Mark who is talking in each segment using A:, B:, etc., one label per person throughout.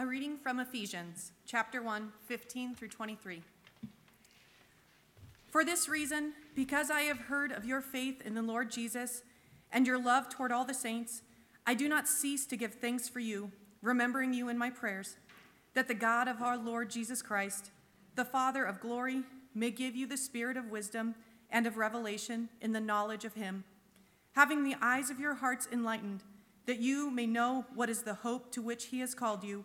A: A reading from Ephesians, chapter 1, 15 through 23. For this reason, because I have heard of your faith in the Lord Jesus and your love toward all the saints, I do not cease to give thanks for you, remembering you in my prayers, that the God of our Lord Jesus Christ, the Father of glory, may give you the spirit of wisdom and of revelation in the knowledge of him, having the eyes of your hearts enlightened, that you may know what is the hope to which he has called you,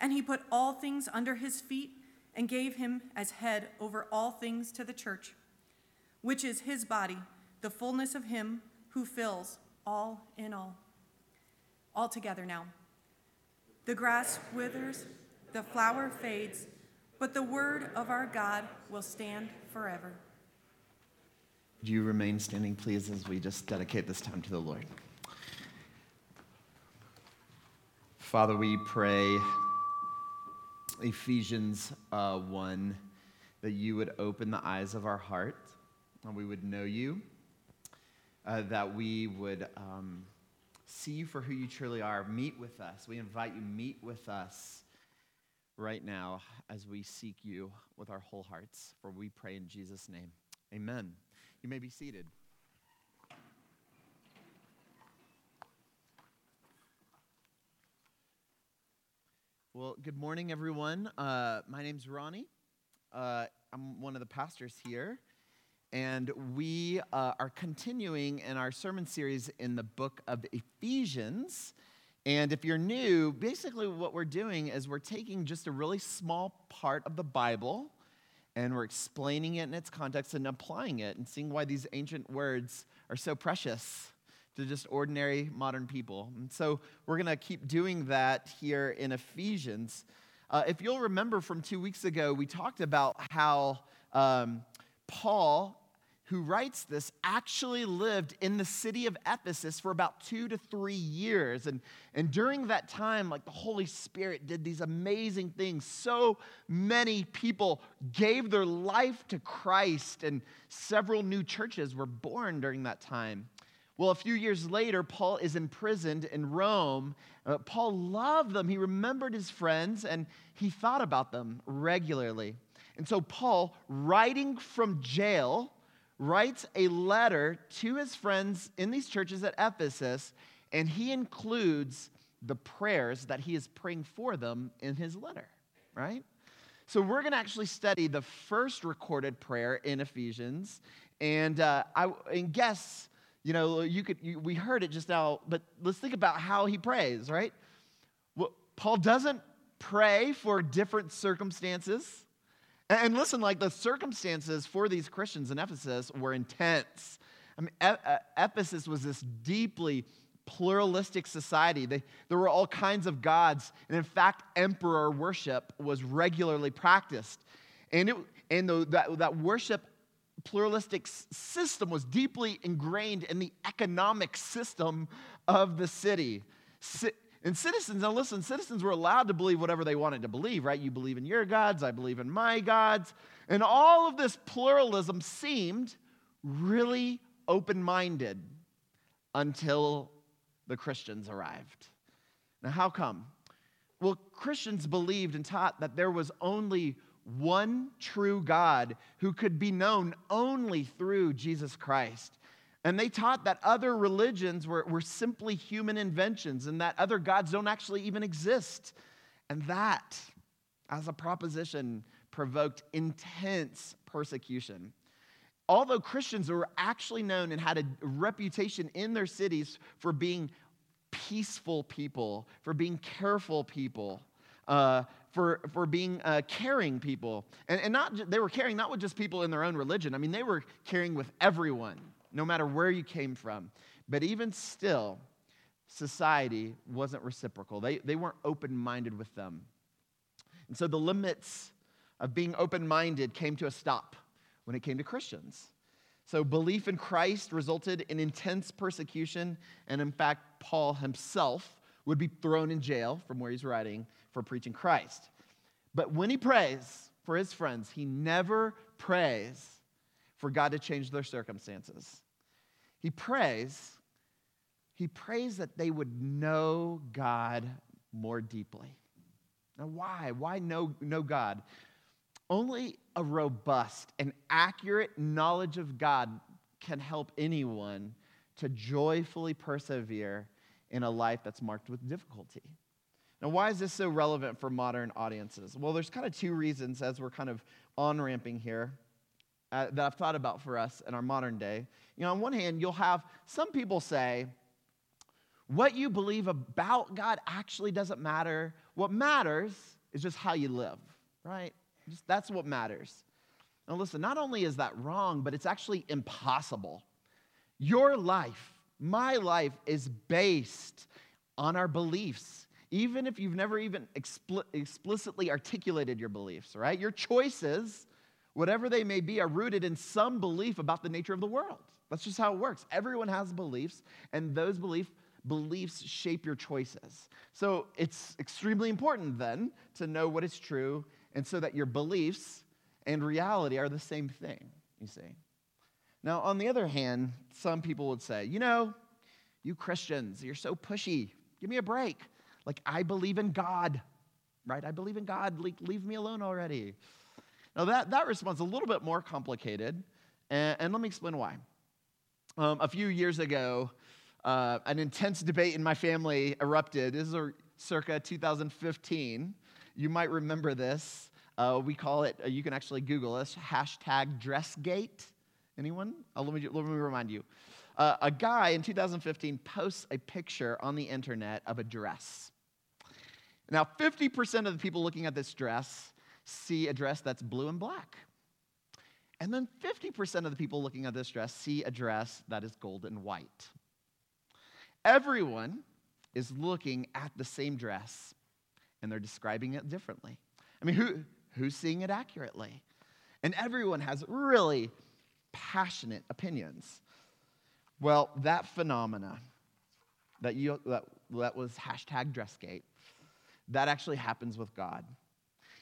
A: And he put all things under his feet and gave him as head over all things to the church, which is his body, the fullness of him who fills all in all. All together now. The grass withers, the flower fades, but the word of our God will stand forever.
B: Do you remain standing, please, as we just dedicate this time to the Lord? Father, we pray Ephesians uh, 1 that you would open the eyes of our heart and we would know you, uh, that we would um, see you for who you truly are. Meet with us. We invite you, meet with us right now as we seek you with our whole hearts. For we pray in Jesus' name. Amen. You may be seated. Well, good morning, everyone. Uh, my name's Ronnie. Uh, I'm one of the pastors here. And we uh, are continuing in our sermon series in the book of Ephesians. And if you're new, basically what we're doing is we're taking just a really small part of the Bible and we're explaining it in its context and applying it and seeing why these ancient words are so precious to just ordinary modern people. And so we're going to keep doing that here in Ephesians. Uh, if you'll remember from two weeks ago, we talked about how um, Paul who writes this actually lived in the city of Ephesus for about two to three years. And, and during that time, like the Holy Spirit did these amazing things. So many people gave their life to Christ, and several new churches were born during that time. Well, a few years later, Paul is imprisoned in Rome. Uh, Paul loved them. He remembered his friends and he thought about them regularly. And so, Paul, writing from jail, writes a letter to his friends in these churches at Ephesus, and he includes the prayers that he is praying for them in his letter, right? So we're going to actually study the first recorded prayer in Ephesians, and uh, I and guess you know you could you, we heard it just now, but let's think about how he prays, right? Well, Paul doesn't pray for different circumstances. And listen, like the circumstances for these Christians in Ephesus were intense. I mean, Ephesus was this deeply pluralistic society. They, there were all kinds of gods. And in fact, emperor worship was regularly practiced. And, it, and the, that, that worship pluralistic system was deeply ingrained in the economic system of the city. And citizens, now listen, citizens were allowed to believe whatever they wanted to believe, right? You believe in your gods, I believe in my gods. And all of this pluralism seemed really open minded until the Christians arrived. Now, how come? Well, Christians believed and taught that there was only one true God who could be known only through Jesus Christ. And they taught that other religions were, were simply human inventions and that other gods don't actually even exist. And that, as a proposition, provoked intense persecution. Although Christians were actually known and had a reputation in their cities for being peaceful people, for being careful people, uh, for, for being uh, caring people. And, and not, they were caring not with just people in their own religion, I mean, they were caring with everyone no matter where you came from. But even still, society wasn't reciprocal. They, they weren't open minded with them. And so the limits of being open minded came to a stop when it came to Christians. So belief in Christ resulted in intense persecution, and in fact, Paul himself would be thrown in jail from where he's writing for preaching Christ. But when he prays for his friends, he never prays for God to change their circumstances. He prays, he prays that they would know God more deeply. Now, why? Why know, know God? Only a robust and accurate knowledge of God can help anyone to joyfully persevere in a life that's marked with difficulty. Now, why is this so relevant for modern audiences? Well, there's kind of two reasons as we're kind of on ramping here uh, that I've thought about for us in our modern day. You know, on one hand, you'll have some people say, what you believe about God actually doesn't matter. What matters is just how you live, right? Just, that's what matters. Now, listen, not only is that wrong, but it's actually impossible. Your life, my life, is based on our beliefs, even if you've never even expl- explicitly articulated your beliefs, right? Your choices, whatever they may be, are rooted in some belief about the nature of the world. That's just how it works. Everyone has beliefs, and those belief, beliefs shape your choices. So it's extremely important then to know what is true and so that your beliefs and reality are the same thing, you see. Now, on the other hand, some people would say, you know, you Christians, you're so pushy. Give me a break. Like, I believe in God, right? I believe in God. Leave me alone already. Now, that, that response is a little bit more complicated, and, and let me explain why. Um, a few years ago, uh, an intense debate in my family erupted. This is a, circa 2015. You might remember this. Uh, we call it, uh, you can actually Google this, hashtag Dressgate. Anyone? Uh, let, me, let me remind you. Uh, a guy in 2015 posts a picture on the internet of a dress. Now, 50% of the people looking at this dress see a dress that's blue and black. And then 50% of the people looking at this dress see a dress that is gold and white. Everyone is looking at the same dress and they're describing it differently. I mean, who, who's seeing it accurately? And everyone has really passionate opinions. Well, that phenomena that, you, that, that was hashtag Dressgate, that actually happens with God.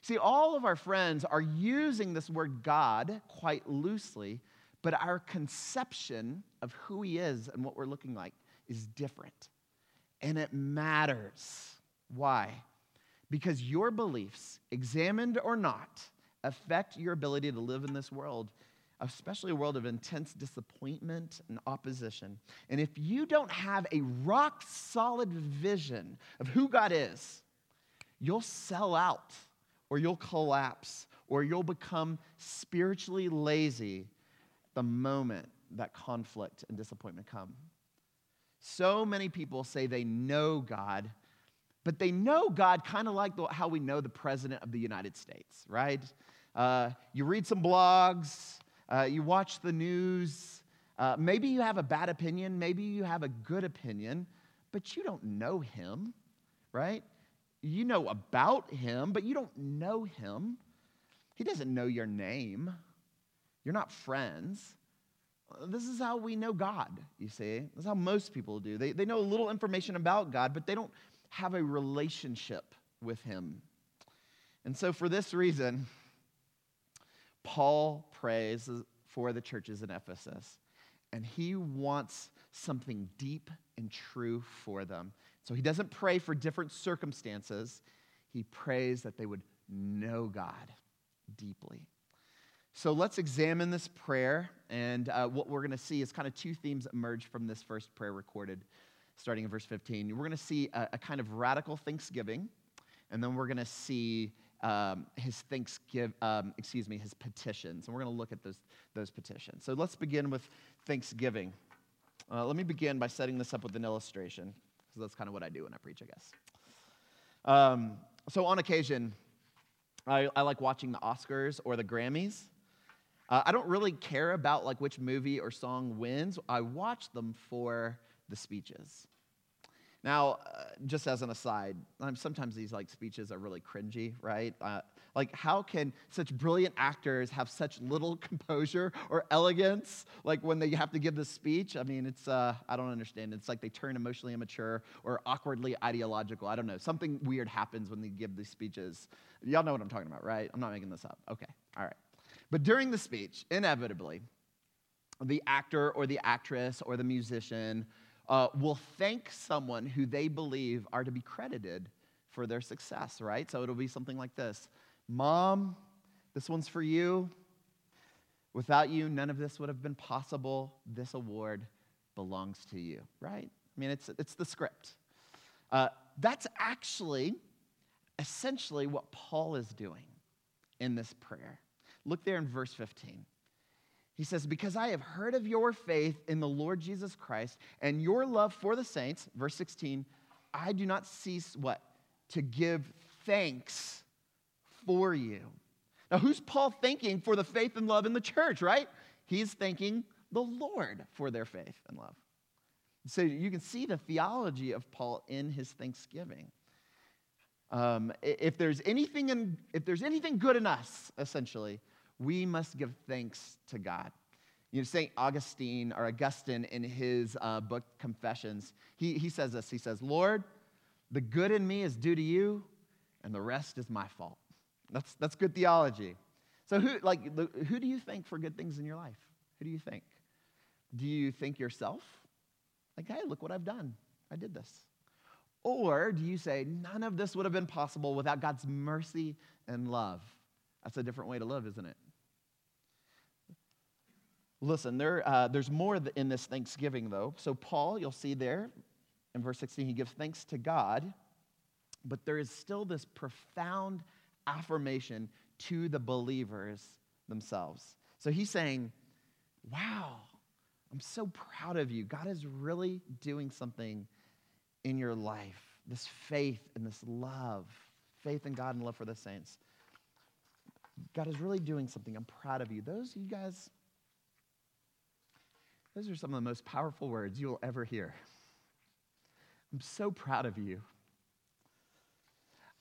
B: See, all of our friends are using this word God quite loosely, but our conception of who He is and what we're looking like is different. And it matters. Why? Because your beliefs, examined or not, affect your ability to live in this world, especially a world of intense disappointment and opposition. And if you don't have a rock solid vision of who God is, you'll sell out or you'll collapse or you'll become spiritually lazy the moment that conflict and disappointment come. So many people say they know God, but they know God kind of like the, how we know the President of the United States, right? Uh, you read some blogs, uh, you watch the news. Uh, maybe you have a bad opinion, maybe you have a good opinion, but you don't know him, right? You know about him, but you don't know him. He doesn't know your name. You're not friends. This is how we know God, you see. This is how most people do. They, they know a little information about God, but they don't have a relationship with him. And so, for this reason, Paul prays for the churches in Ephesus, and he wants something deep and true for them. So, he doesn't pray for different circumstances, he prays that they would know God deeply. So, let's examine this prayer, and uh, what we're going to see is kind of two themes emerge from this first prayer recorded starting in verse 15. We're going to see a, a, kind of radical thanksgiving, and then we're going to see um, his thanksgiving, um, excuse me, his petitions. And we're going to look at those, those petitions. So let's begin with thanksgiving. Uh, let me begin by setting this up with an illustration, because that's kind of what I do when I preach, I guess. Um, so on occasion, I, I, like watching the Oscars or the Grammys. Uh, I don't really care about like which movie or song wins. I watch them for the speeches. Now, uh, just as an aside, um, sometimes these like speeches are really cringy, right? Uh, like, how can such brilliant actors have such little composure or elegance, like when they have to give this speech? I mean, it's uh, I don't understand. It's like they turn emotionally immature or awkwardly ideological. I don't know. Something weird happens when they give these speeches. Y'all know what I'm talking about, right? I'm not making this up. Okay, all right. But during the speech, inevitably, the actor or the actress or the musician uh, will thank someone who they believe are to be credited for their success, right? So it'll be something like this Mom, this one's for you. Without you, none of this would have been possible. This award belongs to you, right? I mean, it's, it's the script. Uh, that's actually essentially what Paul is doing in this prayer. Look there in verse 15. He says, Because I have heard of your faith in the Lord Jesus Christ and your love for the saints, verse 16, I do not cease what? To give thanks for you. Now, who's Paul thanking for the faith and love in the church, right? He's thanking the Lord for their faith and love. So you can see the theology of Paul in his thanksgiving. Um, if, there's anything in, if there's anything good in us, essentially, we must give thanks to God. You know, St. Augustine or Augustine in his uh, book Confessions, he, he says this. He says, Lord, the good in me is due to you, and the rest is my fault. That's, that's good theology. So who, like, who do you thank for good things in your life? Who do you think? Do you think yourself? Like, hey, look what I've done. I did this. Or do you say, none of this would have been possible without God's mercy and love? That's a different way to live, isn't it? Listen, there, uh, there's more in this thanksgiving, though. So, Paul, you'll see there in verse 16, he gives thanks to God, but there is still this profound affirmation to the believers themselves. So, he's saying, Wow, I'm so proud of you. God is really doing something in your life. This faith and this love, faith in God and love for the saints. God is really doing something. I'm proud of you. Those, you guys, those are some of the most powerful words you'll ever hear. I'm so proud of you.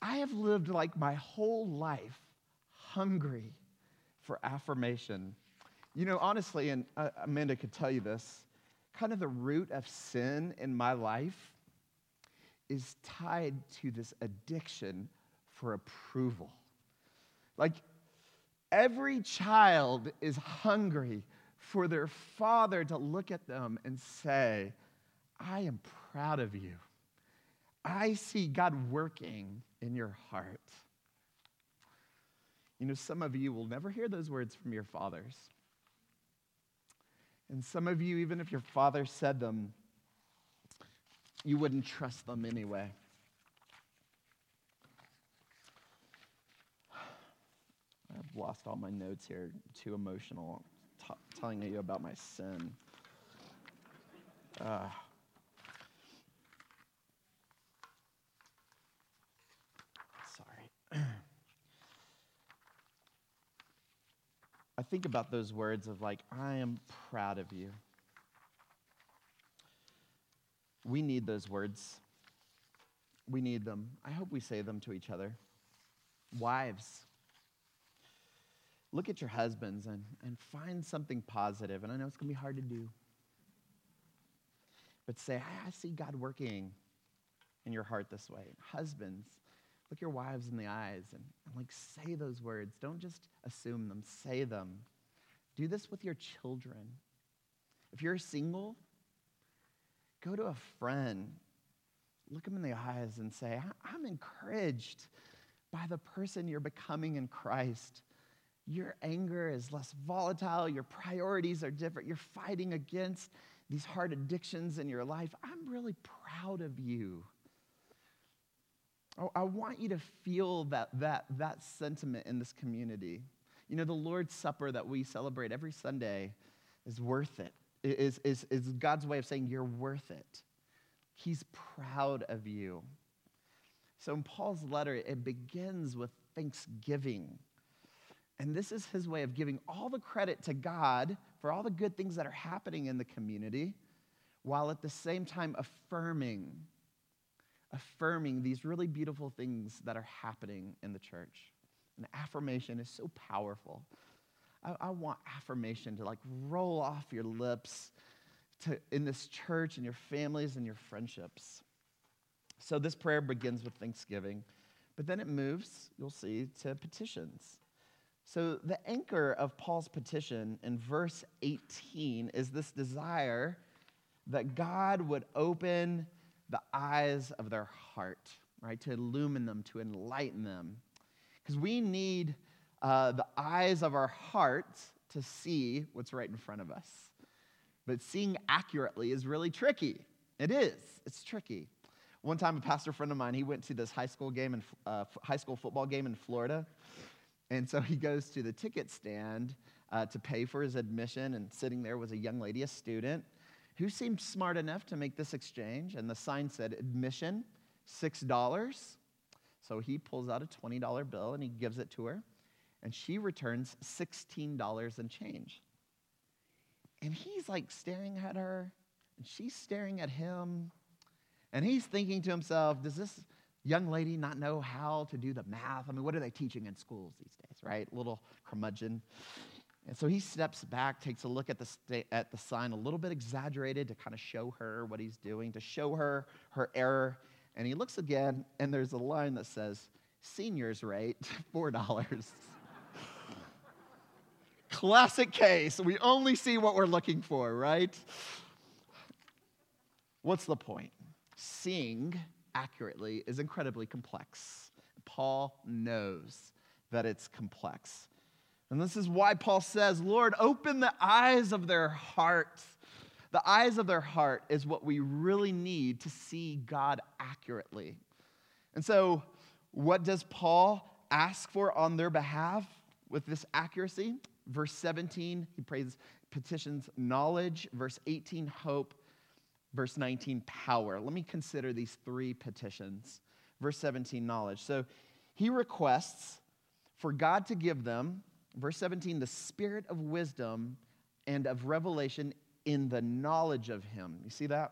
B: I have lived like my whole life hungry for affirmation. You know, honestly, and uh, Amanda could tell you this, kind of the root of sin in my life is tied to this addiction for approval. Like, every child is hungry for their father to look at them and say, I am proud of you. I see God working in your heart. You know, some of you will never hear those words from your fathers. And some of you, even if your father said them, you wouldn't trust them anyway. I've lost all my notes here. Too emotional. Telling you about my sin. Uh, sorry. I think about those words of like, I am proud of you. We need those words. We need them. I hope we say them to each other. Wives, look at your husbands and, and find something positive. And I know it's going to be hard to do. But say, I, see God working in your heart this way. Husbands, look your wives in the eyes and, and like say those words. Don't just assume them, say them. Do this with your children. If you're single, go to a friend, look them in the eyes and say, I'm encouraged by the person you're becoming in Christ your anger is less volatile, your priorities are different, you're fighting against these hard addictions in your life. I'm really proud of you. Oh, I want you to feel that, that, that sentiment in this community. You know, the Lord's Supper that we celebrate every Sunday is worth it, is, is, is God's way of saying you're worth it. He's proud of you. So in Paul's letter, it begins with thanksgiving. And this is his way of giving all the credit to God for all the good things that are happening in the community, while at the same time affirming affirming these really beautiful things that are happening in the church. And affirmation is so powerful. I, I want affirmation to like roll off your lips to, in this church and your families and your friendships. So this prayer begins with thanksgiving, but then it moves, you'll see, to petitions. So the anchor of Paul's petition in verse 18 is this desire that God would open the eyes of their heart, right? To illumine them, to enlighten them. Because we need uh, the eyes of our heart to see what's right in front of us. But seeing accurately is really tricky. It is, it's tricky. One time, a pastor friend of mine, he went to this high school game and uh, high school football game in Florida, and so he goes to the ticket stand uh, to pay for his admission, and sitting there was a young lady, a student, who seemed smart enough to make this exchange. And the sign said, admission, $6. So he pulls out a $20 bill and he gives it to her, and she returns $16 and change. And he's like staring at her, and she's staring at him. And he's thinking to himself, does this young lady not know how to do the math? I mean, what are they teaching in schools these days, right? Little curmudgeon. And so he steps back, takes a look at the, sta- at the sign, a little bit exaggerated to kind of show her what he's doing, to show her her error. And he looks again, and there's a line that says, seniors rate, $4. Classic case. We only see what we're looking for, right? What's the point? seeing accurately is incredibly complex. Paul knows that it's complex. And this is why Paul says, Lord, open the eyes of their heart. The eyes of their heart is what we really need to see God accurately. And so, what does Paul ask for on their behalf with this accuracy? Verse 17, he prays, petitions knowledge. Verse 18, hope. Verse 19, power. Let me consider these three petitions. Verse 17, knowledge. So he requests for God to give them, verse 17, the spirit of wisdom and of revelation in the knowledge of him. You see that?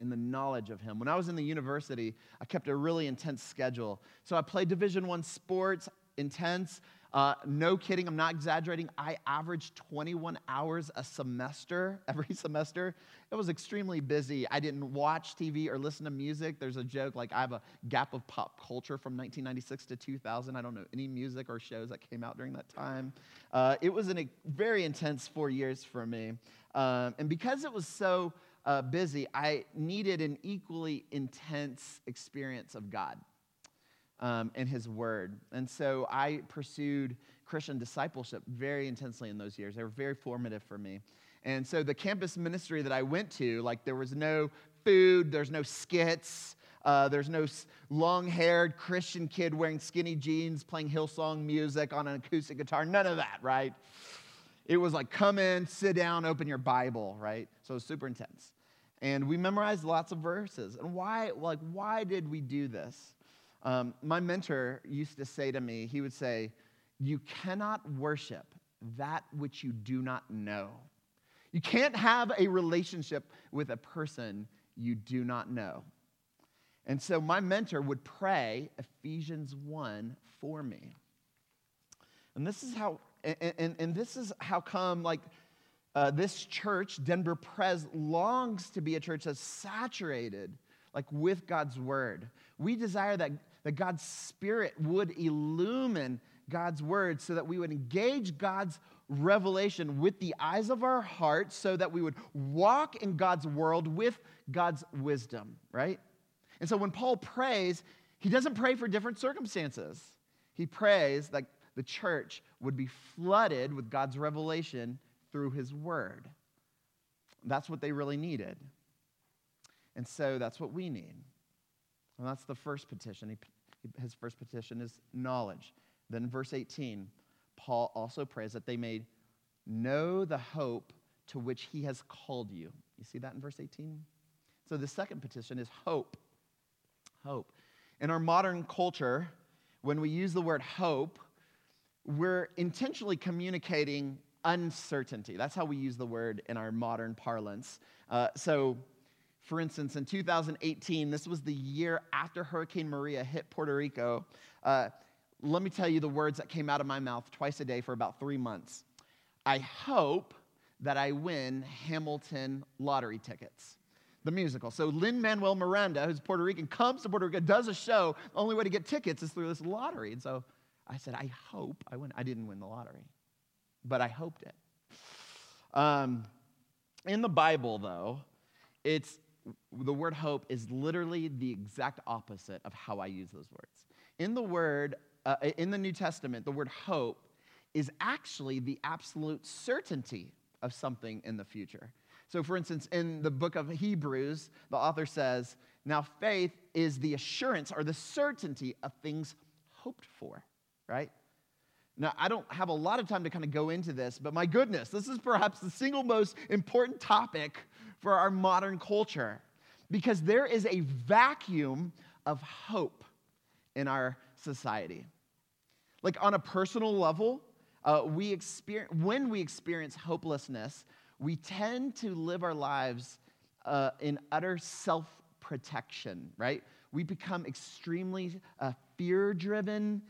B: In the knowledge of him. When I was in the university, I kept a really intense schedule. So I played Division One sports, intense. Uh, no kidding, I'm not exaggerating. I averaged 21 hours a semester, every semester. It was extremely busy. I didn't watch TV or listen to music. There's a joke like I have a gap of pop culture from 1996 to 2000. I don't know any music or shows that came out during that time. Uh, it was a very intense four years for me. Um, and because it was so uh, busy, I needed an equally intense experience of God um, and His Word. And so I pursued Christian discipleship very intensely in those years. They were very formative for me. And so the campus ministry that I went to, like there was no food, there's no skits, uh, there's no long haired Christian kid wearing skinny jeans playing Hillsong music on an acoustic guitar. None of that, right? It was like come in, sit down, open your Bible, right? So it was super intense. And we memorized lots of verses. And why, like, why did we do this? Um, my mentor used to say to me, he would say, You cannot worship that which you do not know. You can't have a relationship with a person you do not know. And so my mentor would pray Ephesians 1 for me. And this is how, and, and, and this is how come, like, uh, this church, Denver Pres, longs to be a church that's saturated, like, with God's word. We desire that that God's Spirit would illumine God's Word so that we would engage God's revelation with the eyes of our heart so that we would walk in God's world with God's wisdom, right? And so when Paul prays, he doesn't pray for different circumstances. He prays that the church would be flooded with God's revelation through his word. That's what they really needed. And so that's what we need. And that's the first petition. He his first petition is knowledge. Then, verse 18, Paul also prays that they may know the hope to which he has called you. You see that in verse 18? So, the second petition is hope. Hope. In our modern culture, when we use the word hope, we're intentionally communicating uncertainty. That's how we use the word in our modern parlance. Uh, so, For instance, in 2018, this was the year after Hurricane Maria hit Puerto Rico. Uh, let me tell you the words that came out of my mouth twice a day for about three months. I hope that I win Hamilton lottery tickets. The musical. So Lin Manuel Miranda, who's Puerto Rican, comes to Puerto Rico, does a show. The only way to get tickets is through this lottery. And so I said, I hope I win. I didn't win the lottery, but I hoped it. Um, in the Bible, though, it's the word hope is literally the exact opposite of how I use those words. In the word, uh, in the New Testament, the word hope is actually the absolute certainty of something in the future. So, for instance, in the book of Hebrews, the author says, Now faith is the assurance or the certainty of things hoped for, right? Now, I don't have a lot of time to kind of go into this, but my goodness, this is perhaps the single most important topic for our modern culture because there is a vacuum of hope in our society. Like on a personal level, uh, we experience, when we experience hopelessness, we tend to live our lives uh, in utter self protection, right? We become extremely uh, fear driven.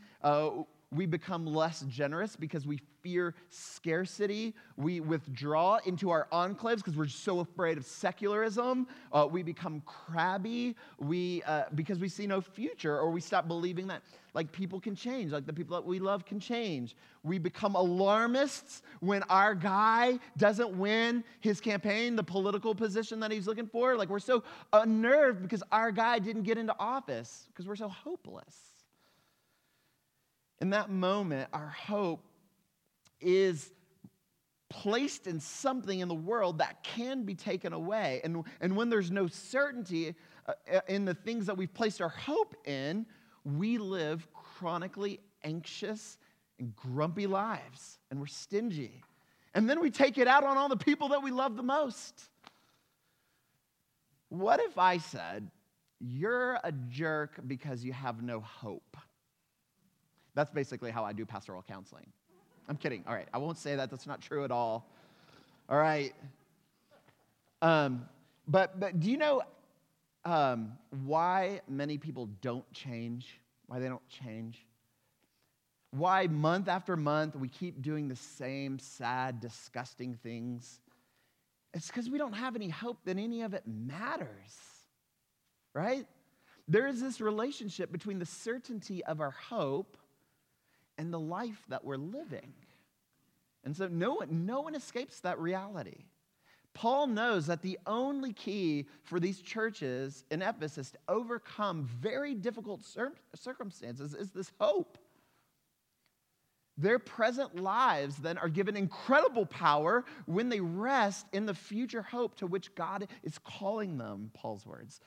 B: We become less generous because we fear scarcity. We withdraw into our enclaves because we're so afraid of secularism. Uh, we become crabby we, uh, because we see no future, or we stop believing that like people can change, like the people that we love can change. We become alarmists when our guy doesn't win his campaign, the political position that he's looking for. Like we're so unnerved because our guy didn't get into office because we're so hopeless. In that moment, our hope is placed in something in the world that can be taken away. And, and when there's no certainty uh, in the things that we've placed our hope in, we live chronically anxious and grumpy lives, and we're stingy. And then we take it out on all the people that we love the most. What if I said, You're a jerk because you have no hope? That's basically how I do pastoral counseling. I'm kidding. All right, I won't say that. That's not true at all. All right. Um, but, but do you know um, why many people don't change? Why they don't change? Why month after month we keep doing the same sad, disgusting things? It's because we don't have any hope that any of it matters, right? There is this relationship between the certainty of our hope and the life that we're living. And so no one, no one escapes that reality. Paul knows that the only key for these churches in Ephesus to overcome very difficult cir- circumstances is this hope. Their present lives then are given incredible power when they rest in the future hope to which God is calling them, Paul's words.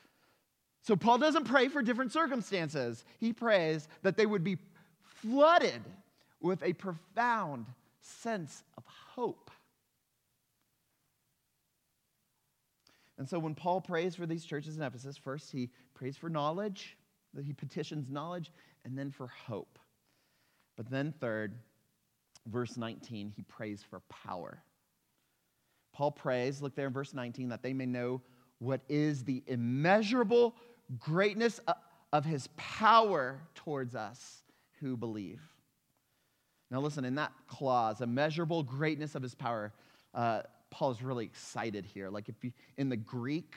B: So Paul doesn't pray for different circumstances. He prays that they would be flooded with a profound sense of hope. And so when Paul prays for these churches in Ephesus, first he prays for knowledge, that he petitions knowledge, and then for hope. But then, third, verse 19, he prays for power. Paul prays, look there in verse 19, that they may know what is the immeasurable greatness of his power towards us who believe. Now, listen, in that clause, immeasurable greatness of his power, uh, Paul is really excited here. Like, if you, in the Greek,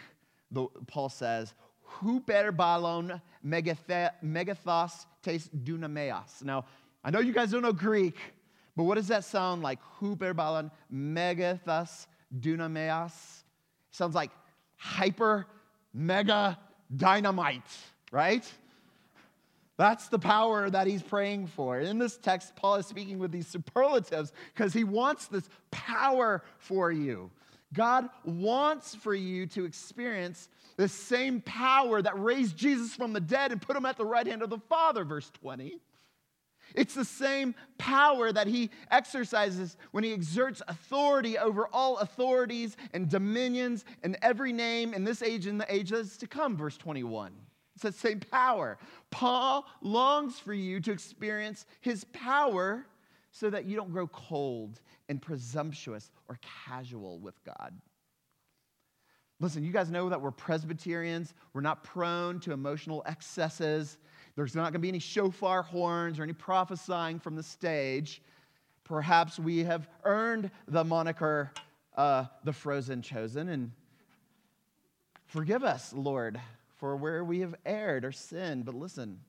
B: the, Paul says, Huper balon megathos tes dunameos. Now, I know you guys don't know Greek, but what does that sound like? Huper balon megathos dunameos? Sounds like hyper mega dynamite, right? That's the power that he's praying for. In this text, Paul is speaking with these superlatives because he wants this power for you. God wants for you to experience the same power that raised Jesus from the dead and put him at the right hand of the Father, verse 20. It's the same power that he exercises when he exerts authority over all authorities and dominions and every name in this age and the age that's to come, verse 21. It's that same power. Paul longs for you to experience his power so that you don't grow cold and presumptuous or casual with God. Listen, you guys know that we're Presbyterians. We're not prone to emotional excesses. There's not going to be any shofar horns or any prophesying from the stage. Perhaps we have earned the moniker uh, the frozen chosen. And forgive us, Lord, for where we have erred or sinned. But listen,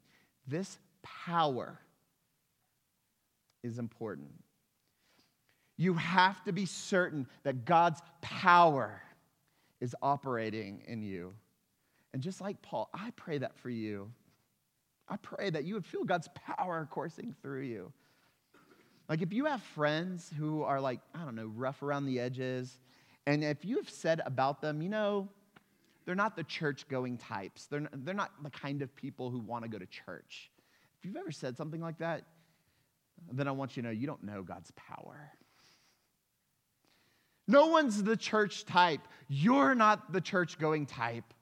B: this power is important. You have to be certain that God's power is operating in you. And just like Paul, I pray that for you. I pray that you would feel God's power coursing through you. Like if you have friends who are like, I don't know, rough around the edges, and if you have said about them, you know, they're not the church going types, they're not, they're not the kind of people who want to go to church. If you've ever said something like that, then I want you to know you don't know God's power. No one's the church type. You're not the church going type,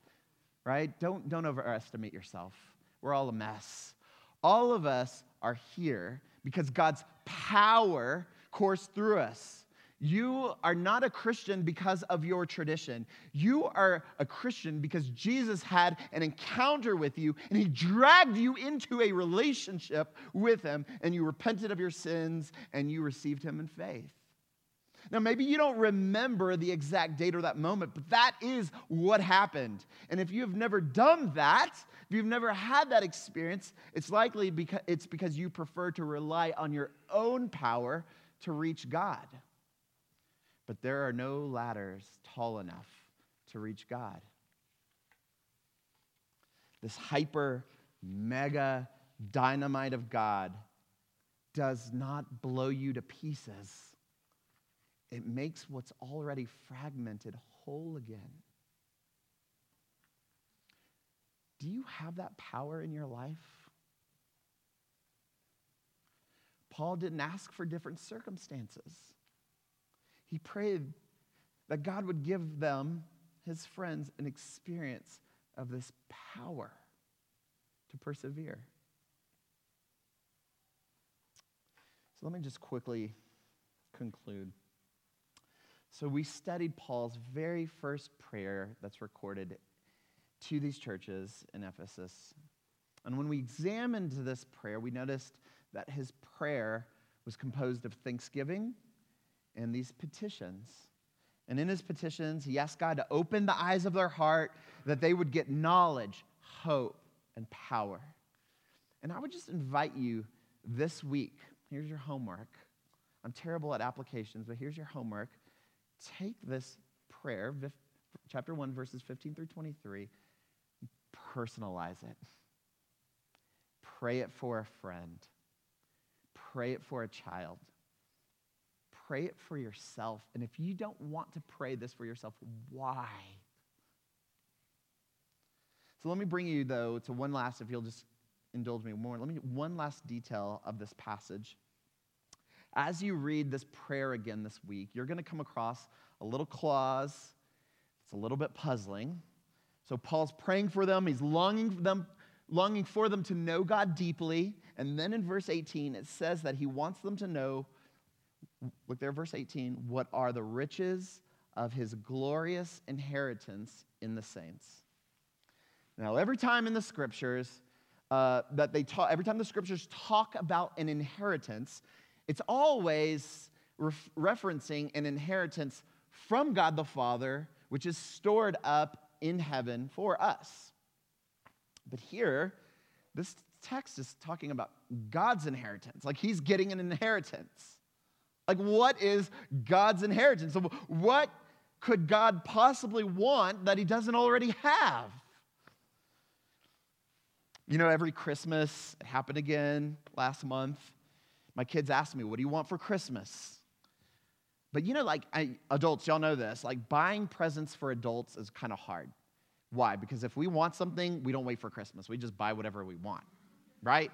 B: right? Don't, don't overestimate yourself. We're all a mess. All of us are here because God's power coursed through us. You are not a Christian because of your tradition. You are a Christian because Jesus had an encounter with you and he dragged you into a relationship with him and you repented of your sins and you received him in faith. Now, maybe you don't remember the exact date or that moment, but that is what happened. And if you have never done that, if you've never had that experience, it's likely because it's because you prefer to rely on your own power to reach God. But there are no ladders tall enough to reach God. This hyper, mega dynamite of God does not blow you to pieces it makes what's already fragmented whole again. Do you have that power in your life? Paul didn't ask for different circumstances. He prayed that God would give them, his friends, an experience of this power to persevere. So let me just quickly conclude. So we studied Paul's very first prayer that's recorded to these churches in Ephesus. And when we examined this prayer, we noticed that his prayer was composed of thanksgiving and these petitions. And in his petitions, he asked God to open the eyes of their heart that they would get knowledge, hope, and power. And I would just invite you this week. Here's your homework. I'm terrible at applications, but here's your homework take this prayer, chapter 1, verses 15 through 23, personalize it. Pray it for a friend. Pray it for a child. Pray it for yourself. And if you don't want to pray this for yourself, why? So let me bring you, though, to one last, if you'll just indulge me more, let me one last detail of this passage. As you read this prayer again this week, you're going to come across a little clause. It's a little bit puzzling. So Paul's praying for them, he's longing for them, longing for them to know God deeply. And then in verse 18, it says that he wants them to know, look there, verse 18, what are the riches of his glorious inheritance in the saints. Now, every time in the scriptures uh, that they talk, every time the scriptures talk about an inheritance, it's always ref- referencing an inheritance from God the Father, which is stored up in heaven for us. But here, this text is talking about God's inheritance, like he's getting an inheritance. Like, what is God's inheritance? So, what could God possibly want that he doesn't already have? You know, every Christmas, it happened again last month. My kids asked me, What do you want for Christmas? But you know, like I, adults, y'all know this, like buying presents for adults is kind of hard. Why? Because if we want something, we don't wait for Christmas. We just buy whatever we want, right?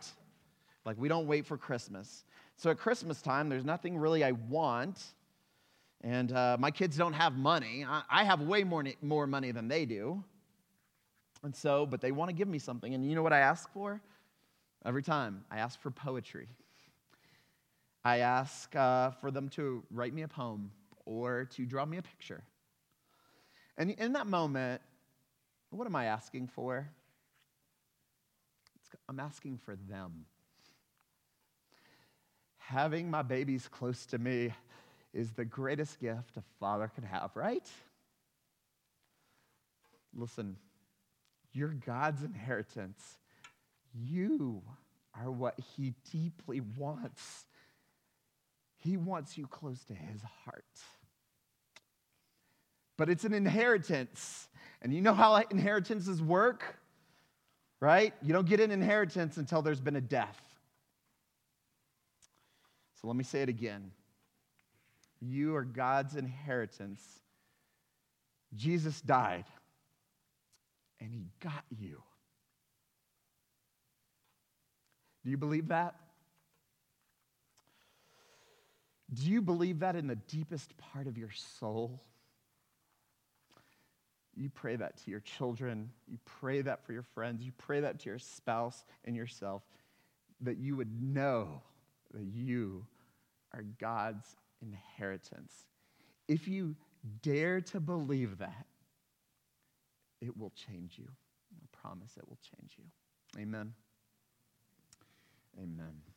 B: Like we don't wait for Christmas. So at Christmas time, there's nothing really I want. And uh, my kids don't have money. I, I have way more, more money than they do. And so, but they want to give me something. And you know what I ask for? Every time, I ask for poetry. I ask uh, for them to write me a poem or to draw me a picture. And in that moment, what am I asking for? I'm asking for them. Having my babies close to me is the greatest gift a father can have, right? Listen, you're God's inheritance. You are what He deeply wants. He wants you close to His heart. But it's an inheritance. And you know how inheritances work? Right? You don't get an inheritance until there's been a death. So let me say it again. You are God's inheritance. Jesus died, and he got you. Do you believe that? Do you believe that in the deepest part of your soul? You pray that to your children. You pray that for your friends. You pray that to your spouse and yourself, that you would know that you are God's inheritance. If you dare to believe that, it will change you. I promise it will change you. Amen. Amen.